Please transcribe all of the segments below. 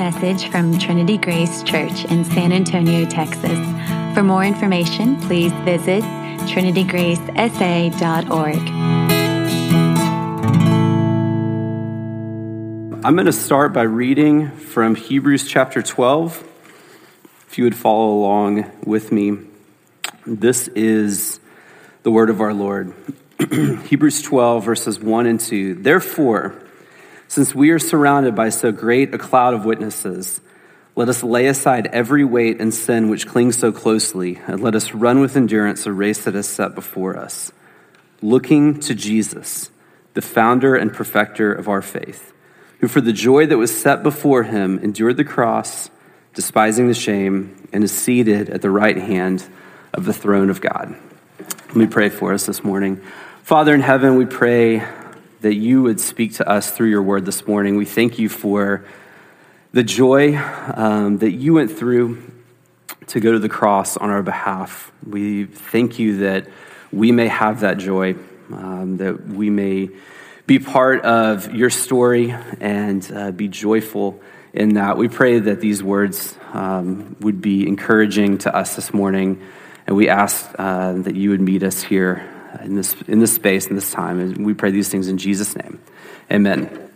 message from Trinity Grace Church in San Antonio, Texas. For more information, please visit trinitygracesa.org. I'm going to start by reading from Hebrews chapter 12. If you would follow along with me, this is the word of our Lord. Hebrews 12, verses 1 and 2. Therefore, since we are surrounded by so great a cloud of witnesses, let us lay aside every weight and sin which clings so closely, and let us run with endurance a race that is set before us, looking to Jesus, the founder and perfecter of our faith, who for the joy that was set before him endured the cross, despising the shame, and is seated at the right hand of the throne of God. Let me pray for us this morning. Father in heaven, we pray that you would speak to us through your word this morning. We thank you for the joy um, that you went through to go to the cross on our behalf. We thank you that we may have that joy, um, that we may be part of your story and uh, be joyful in that. We pray that these words um, would be encouraging to us this morning, and we ask uh, that you would meet us here in this, in this space, in this time. And we pray these things in Jesus' name. Amen.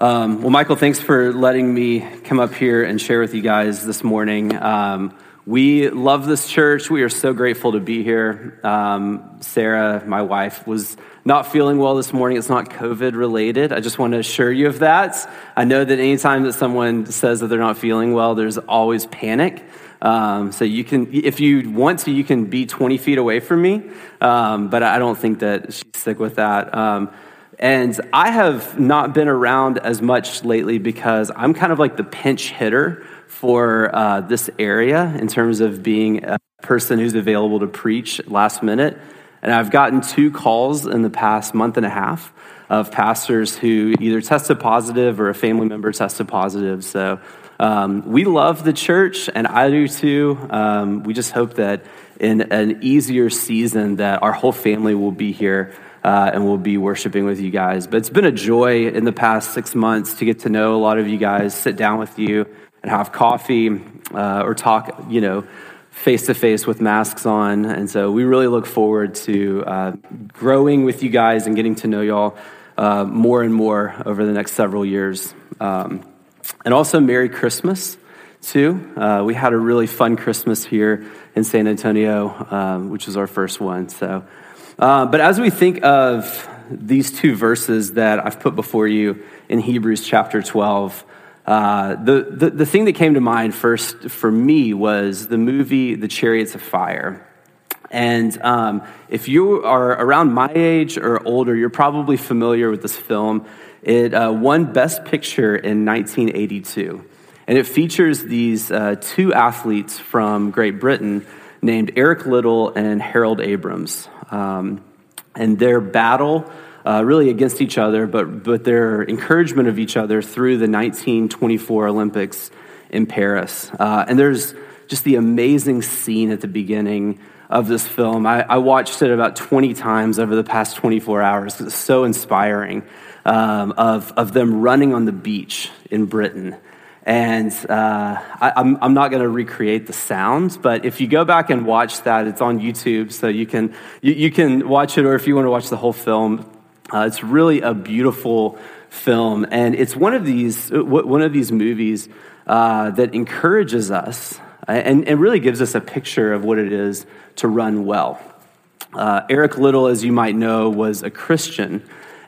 Um, well, Michael, thanks for letting me come up here and share with you guys this morning. Um, we love this church. We are so grateful to be here. Um, Sarah, my wife, was not feeling well this morning. It's not COVID related. I just want to assure you of that. I know that anytime that someone says that they're not feeling well, there's always panic. Um, so you can, if you want to, you can be 20 feet away from me. Um, but I don't think that she's sick with that. Um, and I have not been around as much lately because I'm kind of like the pinch hitter for uh, this area in terms of being a person who's available to preach last minute. And I've gotten two calls in the past month and a half of pastors who either tested positive or a family member tested positive. So um, we love the church, and I do too. Um, we just hope that in an easier season that our whole family will be here uh, and we'll be worshiping with you guys. But it's been a joy in the past six months to get to know a lot of you guys, sit down with you and have coffee uh, or talk, you know, face to face with masks on. And so we really look forward to uh, growing with you guys and getting to know y'all uh, more and more over the next several years. Um, and also, Merry Christmas, too. Uh, we had a really fun Christmas here in San Antonio, um, which was our first one. So, uh, but as we think of these two verses that I've put before you in Hebrews chapter 12, uh, the, the, the thing that came to mind first for me was the movie The Chariots of Fire. And um, if you are around my age or older, you're probably familiar with this film. It uh, won Best Picture in 1982. And it features these uh, two athletes from Great Britain named Eric Liddell and Harold Abrahams. Um, and their battle uh, really against each other, but, but their encouragement of each other through the 1924 Olympics in Paris. Uh, and there's just the amazing scene at the beginning of this film. I, I, watched it about 20 times over the past 24 hours. It's so inspiring um, of, of them running on the beach in Britain. And uh, I, am I'm, I'm not going to recreate the sounds, but if you go back and watch that, it's on YouTube, so you can, you, you can watch it, or if you want to watch the whole film, uh, it's really a beautiful film. And it's one of these, one of these movies uh, that encourages us and, and it really gives us a picture of what it is to run well. Uh, Eric Liddell, as you might know, was a Christian.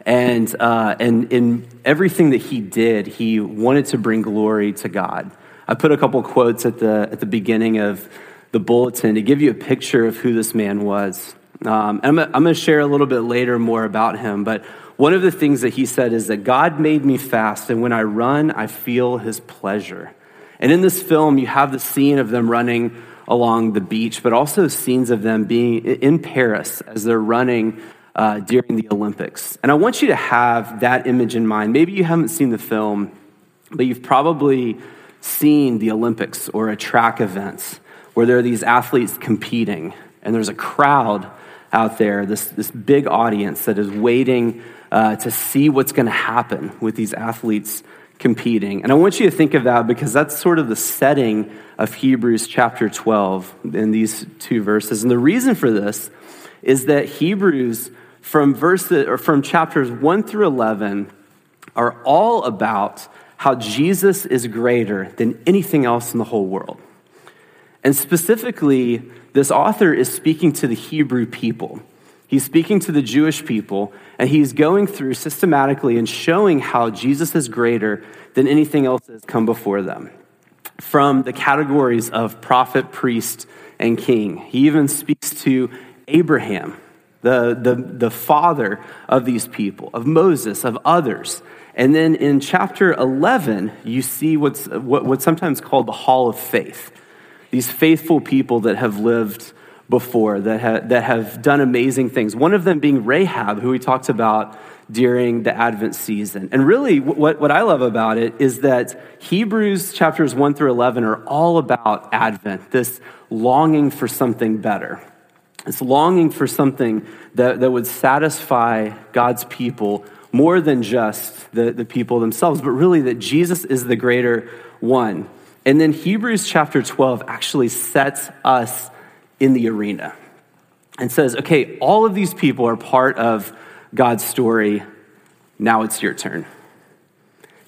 And, uh, and in everything that he did, he wanted to bring glory to God. I put a couple quotes at the, at the beginning of the bulletin to give you a picture of who this man was. Um, I'm, I'm going to share a little bit later more about him, but one of the things that he said is that God made me fast, and when I run, I feel his pleasure. And in this film, you have the scene of them running along the beach, but also scenes of them being in Paris as they're running uh, during the Olympics. And I want you to have that image in mind. Maybe you haven't seen the film, but you've probably seen the Olympics or a track events where there are these athletes competing, and there's a crowd out there, this, this big audience that is waiting uh, to see what's going to happen with these athletes competing. And I want you to think of that because that's sort of the setting of Hebrews chapter 12 in these two verses. And the reason for this is that Hebrews from verse or from chapters 1 through 11 are all about how Jesus is greater than anything else in the whole world. And specifically, this author is speaking to the Hebrew people. He's speaking to the Jewish people, and he's going through systematically and showing how Jesus is greater than anything else that's come before them. From the categories of prophet, priest, and king, he even speaks to Abraham, the, the, the father of these people, of Moses, of others. And then in chapter 11, you see what's, what, what's sometimes called the hall of faith. These faithful people that have lived before, that, ha- that have done amazing things. One of them being Rahab, who we talked about during the Advent season. And really, what, what I love about it is that Hebrews chapters 1 through 11 are all about Advent, this longing for something better. This longing for something that, that would satisfy God's people more than just the, the people themselves, but really that Jesus is the greater one. And then Hebrews chapter 12 actually sets us in the arena and says, okay, all of these people are part of God's story. Now it's your turn.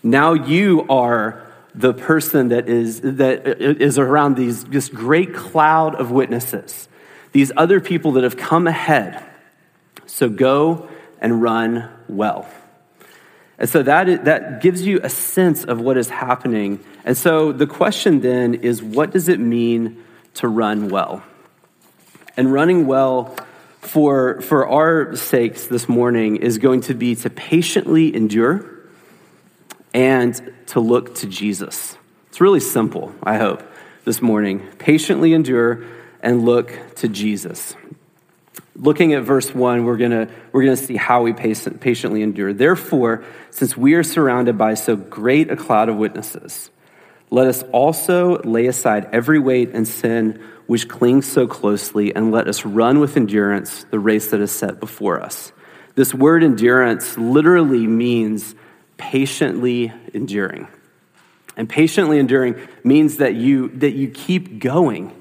Now you are the person that is, that is around these, this great cloud of witnesses, these other people that have come ahead. So go and run well. And so that, that gives you a sense of what is happening. And so the question then is what does it mean to run well? And running well for, for our sakes this morning is going to be to patiently endure and to look to Jesus. It's really simple, I hope, this morning. Patiently endure and look to Jesus. Looking at verse 1, we're going to we're to see how we patiently endure. Therefore, since we are surrounded by so great a cloud of witnesses, let us also lay aside every weight and sin which clings so closely, and let us run with endurance the race that is set before us. This word endurance literally means patiently enduring. And patiently enduring means that you, that you keep going,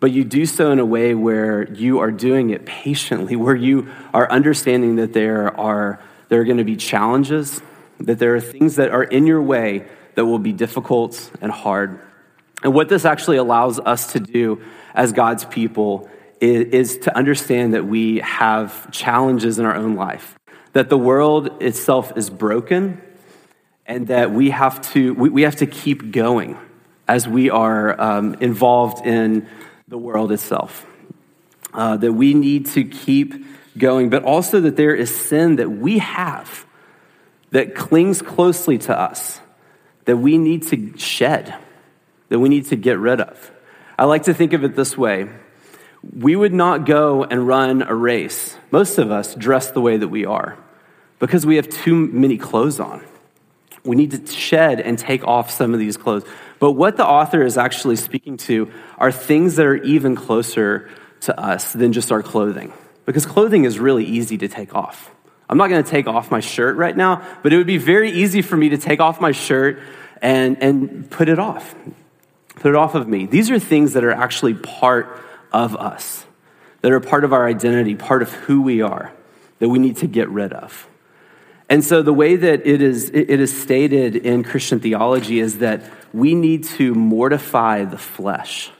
but you do so in a way where you are doing it patiently, where you are understanding that there are, there are going to be challenges, that there are things that are in your way that will be difficult and hard. And what this actually allows us to do as God's people is, is to understand that we have challenges in our own life, that the world itself is broken, and that we have to, we, we have to keep going as we are um, involved in the world itself. Uh, that we need to keep going, but also that there is sin that we have that clings closely to us that we need to shed, that we need to get rid of. I like to think of it this way we would not go and run a race, most of us dressed the way that we are, because we have too many clothes on. We need to shed and take off some of these clothes. But what the author is actually speaking to are things that are even closer to us than just our clothing. Because clothing is really easy to take off. I'm not going to take off my shirt right now, but it would be very easy for me to take off my shirt and, and put it off. Put it off of me. These are things that are actually part of us, that are part of our identity, part of who we are, that we need to get rid of. And so the way that it is, it is stated in Christian theology is that we need to mortify the flesh.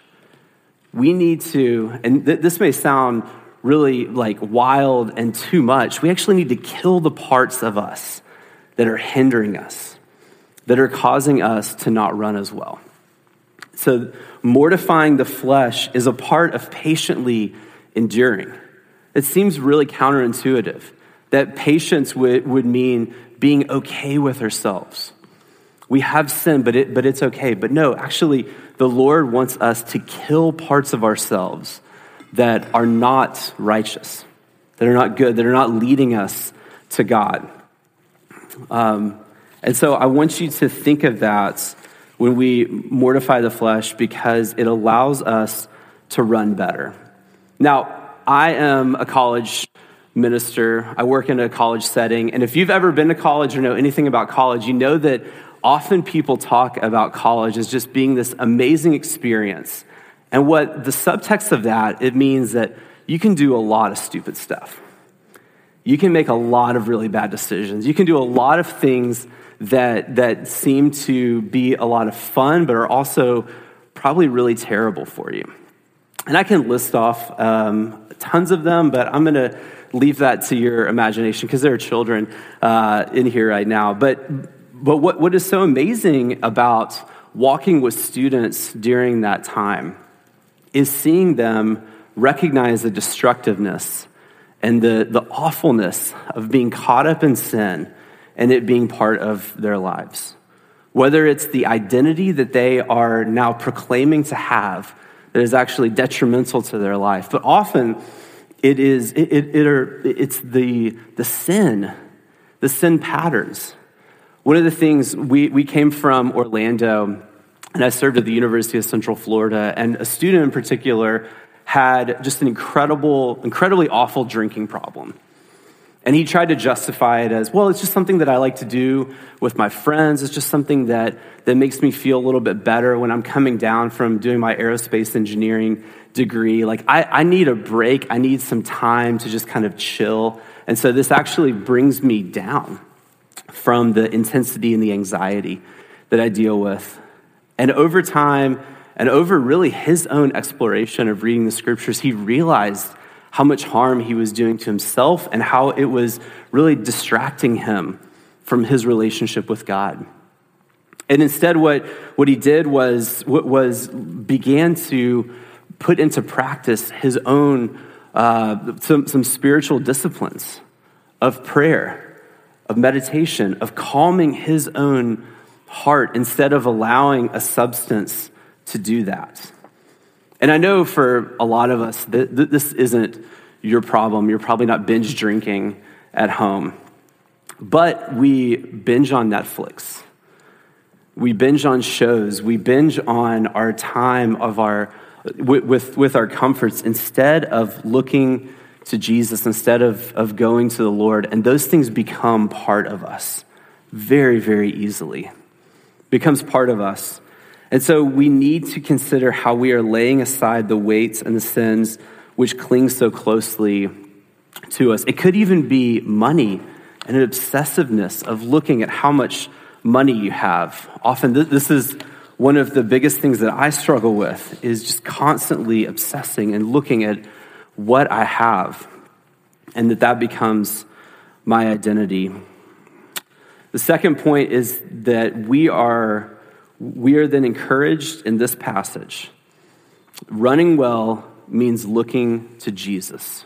We need to, and th- this may sound really like wild and too much, we actually need to kill the parts of us that are hindering us, that are causing us to not run as well. So, mortifying the flesh is a part of patiently enduring. It seems really counterintuitive that patience would, would mean being okay with ourselves. We have sin, but, it, but it's okay. But no, actually, the Lord wants us to kill parts of ourselves that are not righteous, that are not good, that are not leading us to God. Um, and so I want you to think of that when we mortify the flesh because it allows us to run better. Now, I am a college minister. I work in a college setting. And if you've ever been to college or know anything about college, you know that often people talk about college as just being this amazing experience. And what the subtext of that, it means that you can do a lot of stupid stuff. You can make a lot of really bad decisions. You can do a lot of things that, that seem to be a lot of fun, but are also probably really terrible for you. And I can list off um, tons of them, but I'm going to leave that to your imagination because there are children uh, in here right now. But, but what, what is so amazing about walking with students during that time is seeing them recognize the destructiveness and the, the awfulness of being caught up in sin and it being part of their lives. Whether it's the identity that they are now proclaiming to have that is actually detrimental to their life, but often it is it, it, it are, it's the, the sin, the sin patterns. One of the things we, we came from Orlando, and I served at the University of Central Florida, and a student in particular had just an incredible, incredibly awful drinking problem. And he tried to justify it as, well, it's just something that I like to do with my friends. It's just something that, that makes me feel a little bit better when I'm coming down from doing my aerospace engineering degree. Like, I, I need a break. I need some time to just kind of chill. And so this actually brings me down from the intensity and the anxiety that I deal with. And over time, and over really his own exploration of reading the scriptures, he realized how much harm he was doing to himself and how it was really distracting him from his relationship with God. And instead, what, what he did was, was began to put into practice his own, uh, some, some spiritual disciplines of prayer, of meditation, of calming his own heart instead of allowing a substance to do that. And I know for a lot of us this isn't your problem. You're probably not binge drinking at home. But we binge on Netflix. We binge on shows. We binge on our time of our with, with, with our comforts instead of looking to Jesus, instead of, of going to the Lord. And those things become part of us very, very easily. Becomes part of us. And so we need to consider how we are laying aside the weights and the sins which cling so closely to us. It could even be money and an obsessiveness of looking at how much money you have. Often, this is one of the biggest things that I struggle with is just constantly obsessing and looking at what I have, and that that becomes my identity. The second point is that we are we are then encouraged in this passage. Running well means looking to Jesus.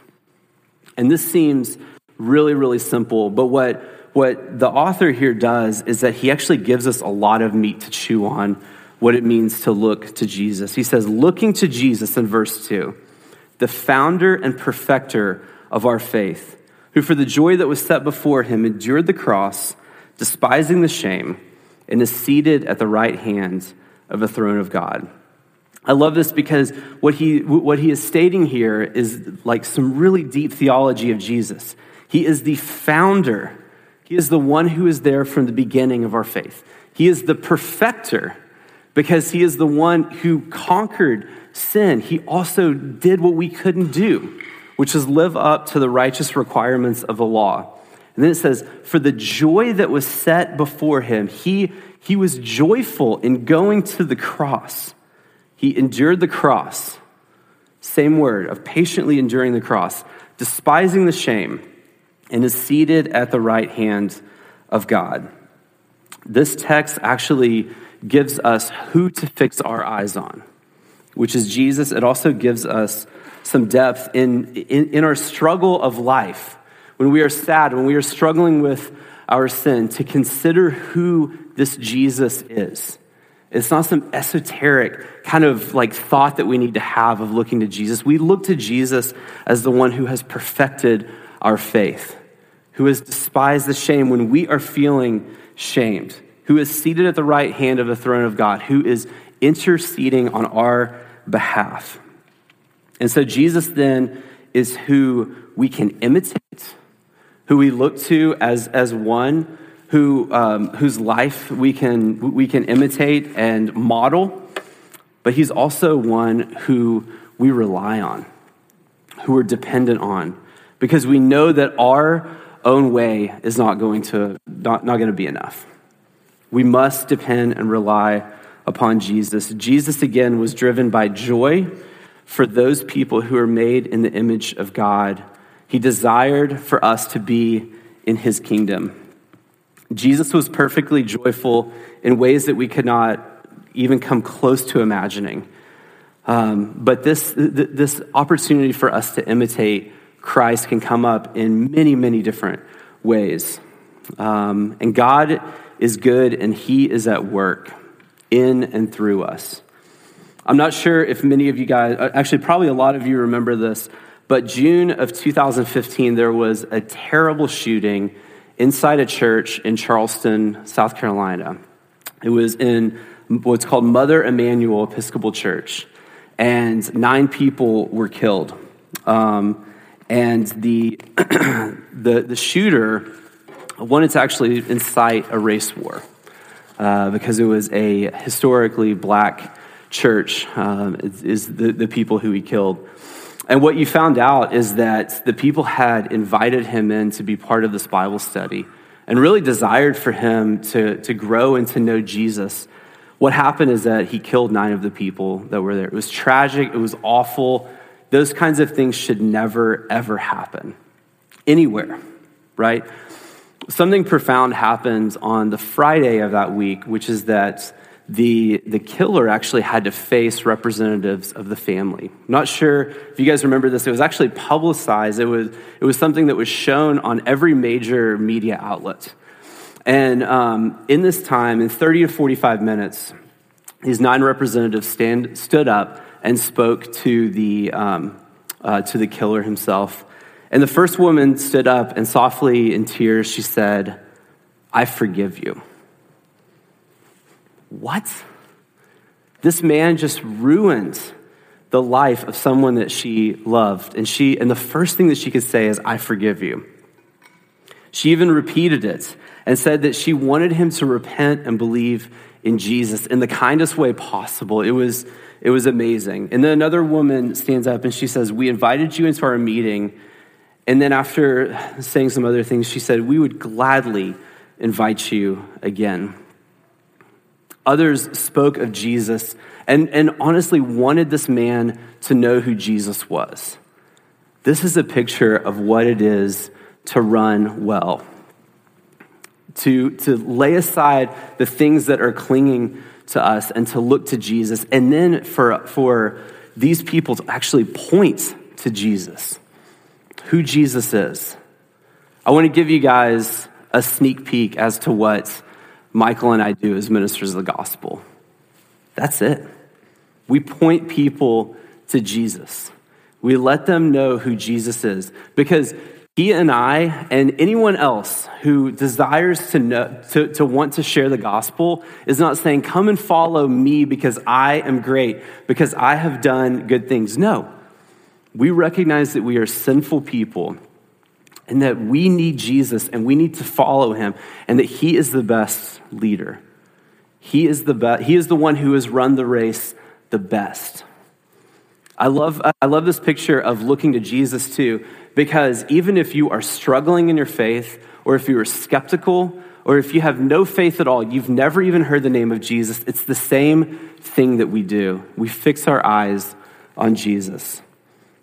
And this seems really, really simple, but what, what the author here does is that he actually gives us a lot of meat to chew on what it means to look to Jesus. He says, looking to Jesus in verse 2, the founder and perfecter of our faith, who for the joy that was set before him endured the cross, despising the shame and is seated at the right hand of the throne of God. I love this because what he, what he is stating here is like some really deep theology of Jesus. He is the founder, he is the one who is there from the beginning of our faith. He is the perfecter because he is the one who conquered sin. He also did what we couldn't do, which is live up to the righteous requirements of the law. And then it says, For the joy that was set before him, he, he was joyful in going to the cross. He endured the cross, same word, of patiently enduring the cross, despising the shame, and is seated at the right hand of God. This text actually gives us who to fix our eyes on, which is Jesus. It also gives us some depth in, in, in our struggle of life when we are sad, when we are struggling with our sin, to consider who this Jesus is. It's not some esoteric kind of like thought that we need to have of looking to Jesus. We look to Jesus as the one who has perfected our faith, who has despised the shame when we are feeling shamed, who is seated at the right hand of the throne of God, who is interceding on our behalf. And so Jesus then is who we can imitate who we look to as, as one who, um, whose life we can, we can imitate and model, but he's also one who we rely on, who we're dependent on, because we know that our own way is not going to, not, not going to be enough. We must depend and rely upon Jesus. Jesus, again, was driven by joy for those people who are made in the image of God. He desired for us to be in his kingdom. Jesus was perfectly joyful in ways that we could not even come close to imagining. Um, but this, th- this opportunity for us to imitate Christ can come up in many, many different ways. Um, and God is good and He is at work in and through us. I'm not sure if many of you guys, uh, actually, probably a lot of you remember this, but June of 2015, there was a terrible shooting inside a church in Charleston, South Carolina. It was in what's called Mother Emanuel Episcopal Church, and nine people were killed. Um, and the, the, the shooter wanted to actually incite a race war uh, because it was a historically black church, um, is, the, the people who he killed. And what you found out is that the people had invited him in to be part of this Bible study and really desired for him to, to grow and to know Jesus. What happened is that he killed nine of the people that were there. It was tragic, it was awful. Those kinds of things should never, ever happen anywhere, right? Something profound happens on the Friday of that week, which is that the, the killer actually had to face representatives of the family. Not sure if you guys remember this. It was actually publicized. It was, it was something that was shown on every major media outlet. And um, in this time, in 30 to 45 minutes, these nine representatives stand, stood up and spoke to the, um, uh, to the killer himself. And the first woman stood up and softly in tears, she said, I forgive you. What? This man just ruined the life of someone that she loved. And she and the first thing that she could say is, I forgive you. She even repeated it and said that she wanted him to repent and believe in Jesus in the kindest way possible. It was, it was amazing. And then another woman stands up and she says, We invited you into our meeting. And then after saying some other things, she said, We would gladly invite you again. Others spoke of Jesus and, and honestly wanted this man to know who Jesus was. This is a picture of what it is to run well, to, to lay aside the things that are clinging to us and to look to Jesus, and then for, for these people to actually point to Jesus, who Jesus is. I want to give you guys a sneak peek as to what Michael and I do as ministers of the gospel. That's it. We point people to Jesus. We let them know who Jesus is because he and I and anyone else who desires to, know, to, to want to share the gospel is not saying, Come and follow me because I am great, because I have done good things. No. We recognize that we are sinful people and that we need Jesus and we need to follow him and that he is the best leader. He is the best. He is the one who has run the race the best. I love, I love this picture of looking to Jesus too, because even if you are struggling in your faith, or if you are skeptical, or if you have no faith at all, you've never even heard the name of Jesus, it's the same thing that we do. We fix our eyes on Jesus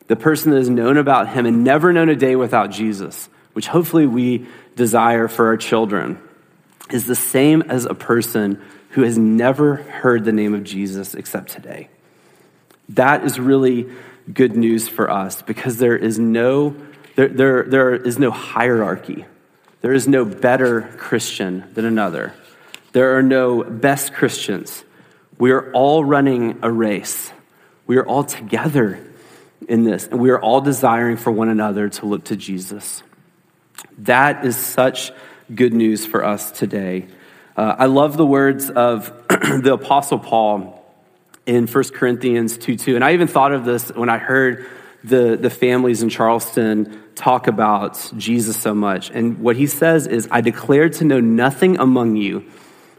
the person that has known about him and never known a day without Jesus, which hopefully we desire for our children, is the same as a person who has never heard the name of Jesus except today. That is really good news for us because there is no, there, there, there is no hierarchy. There is no better Christian than another. There are no best Christians. We are all running a race. We are all together in this, and we are all desiring for one another to look to Jesus. That is such good news for us today. Uh, I love the words of the Apostle Paul in 1 Corinthians 2 2. And I even thought of this when I heard the, the families in Charleston talk about Jesus so much. And what he says is, I declare to know nothing among you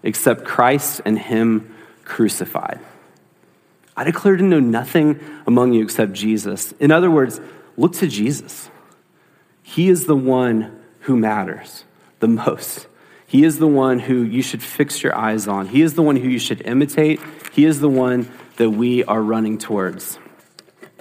except Christ and him crucified. I declare to know nothing among you except Jesus. In other words, look to Jesus. He is the one who matters the most. He is the one who you should fix your eyes on. He is the one who you should imitate. He is the one that we are running towards.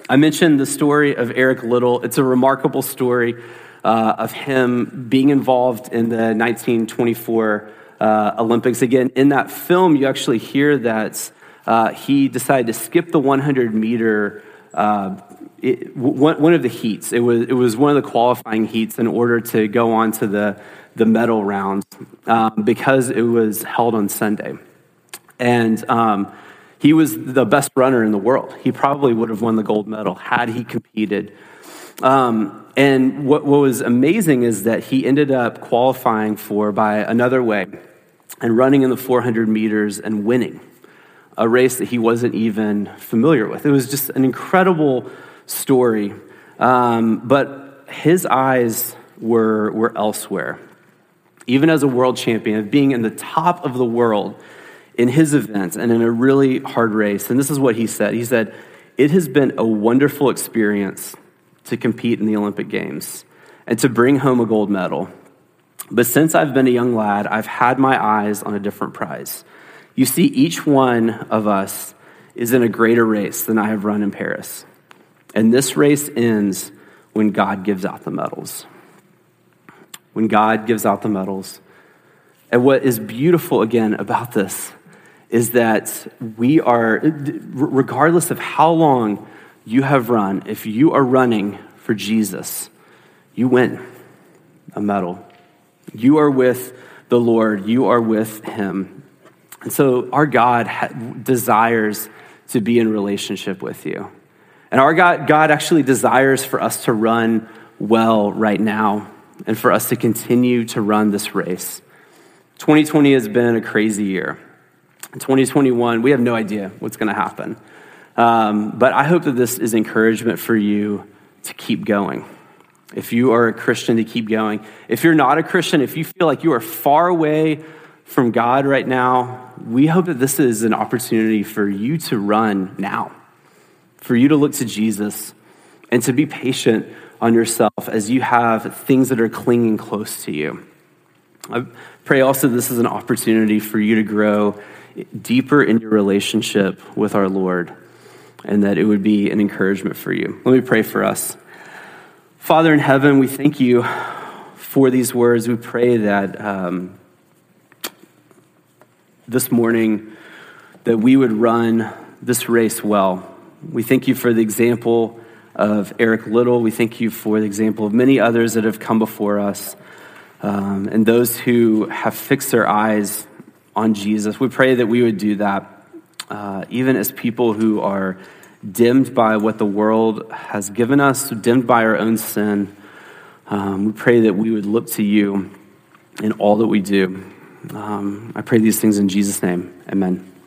I mentioned the story of Eric Liddell. It's a remarkable story uh, of him being involved in the 1924 uh, Olympics. Again, in that film, you actually hear that uh, he decided to skip the 100 meter. Uh, it, one, one of the heats. It was, it was one of the qualifying heats in order to go on to the, the medal rounds um, because it was held on Sunday. And um, he was the best runner in the world. He probably would have won the gold medal had he competed. Um, and what, what was amazing is that he ended up qualifying for by another way and running in the 400 meters and winning a race that he wasn't even familiar with. It was just an incredible story. Um, but his eyes were, were elsewhere. Even as a world champion, of being in the top of the world, in his events and in a really hard race. And this is what he said He said, It has been a wonderful experience to compete in the Olympic Games and to bring home a gold medal. But since I've been a young lad, I've had my eyes on a different prize. You see, each one of us is in a greater race than I have run in Paris. And this race ends when God gives out the medals. When God gives out the medals. And what is beautiful again about this is that we are, regardless of how long you have run, if you are running for Jesus, you win a medal. You are with the Lord, you are with Him. And so our God desires to be in relationship with you. And our God, God actually desires for us to run well right now and for us to continue to run this race. 2020 has been a crazy year. 2021, we have no idea what's going to happen. Um, but I hope that this is encouragement for you to keep going. If you are a Christian, to keep going. If you're not a Christian, if you feel like you are far away from God right now, we hope that this is an opportunity for you to run now, for you to look to Jesus and to be patient on yourself as you have things that are clinging close to you. I pray also this is an opportunity for you to grow deeper in your relationship with our Lord and that it would be an encouragement for you. Let me pray for us. Father in heaven, we thank you for these words. We pray that um, this morning that we would run this race well. We thank you for the example of Eric Liddell. We thank you for the example of many others that have come before us um, and those who have fixed their eyes on Jesus. We pray that we would do that, uh, even as people who are dimmed by what the world has given us, dimmed by our own sin. Um, we pray that we would look to you in all that we do. Um, I pray these things in Jesus' name. Amen.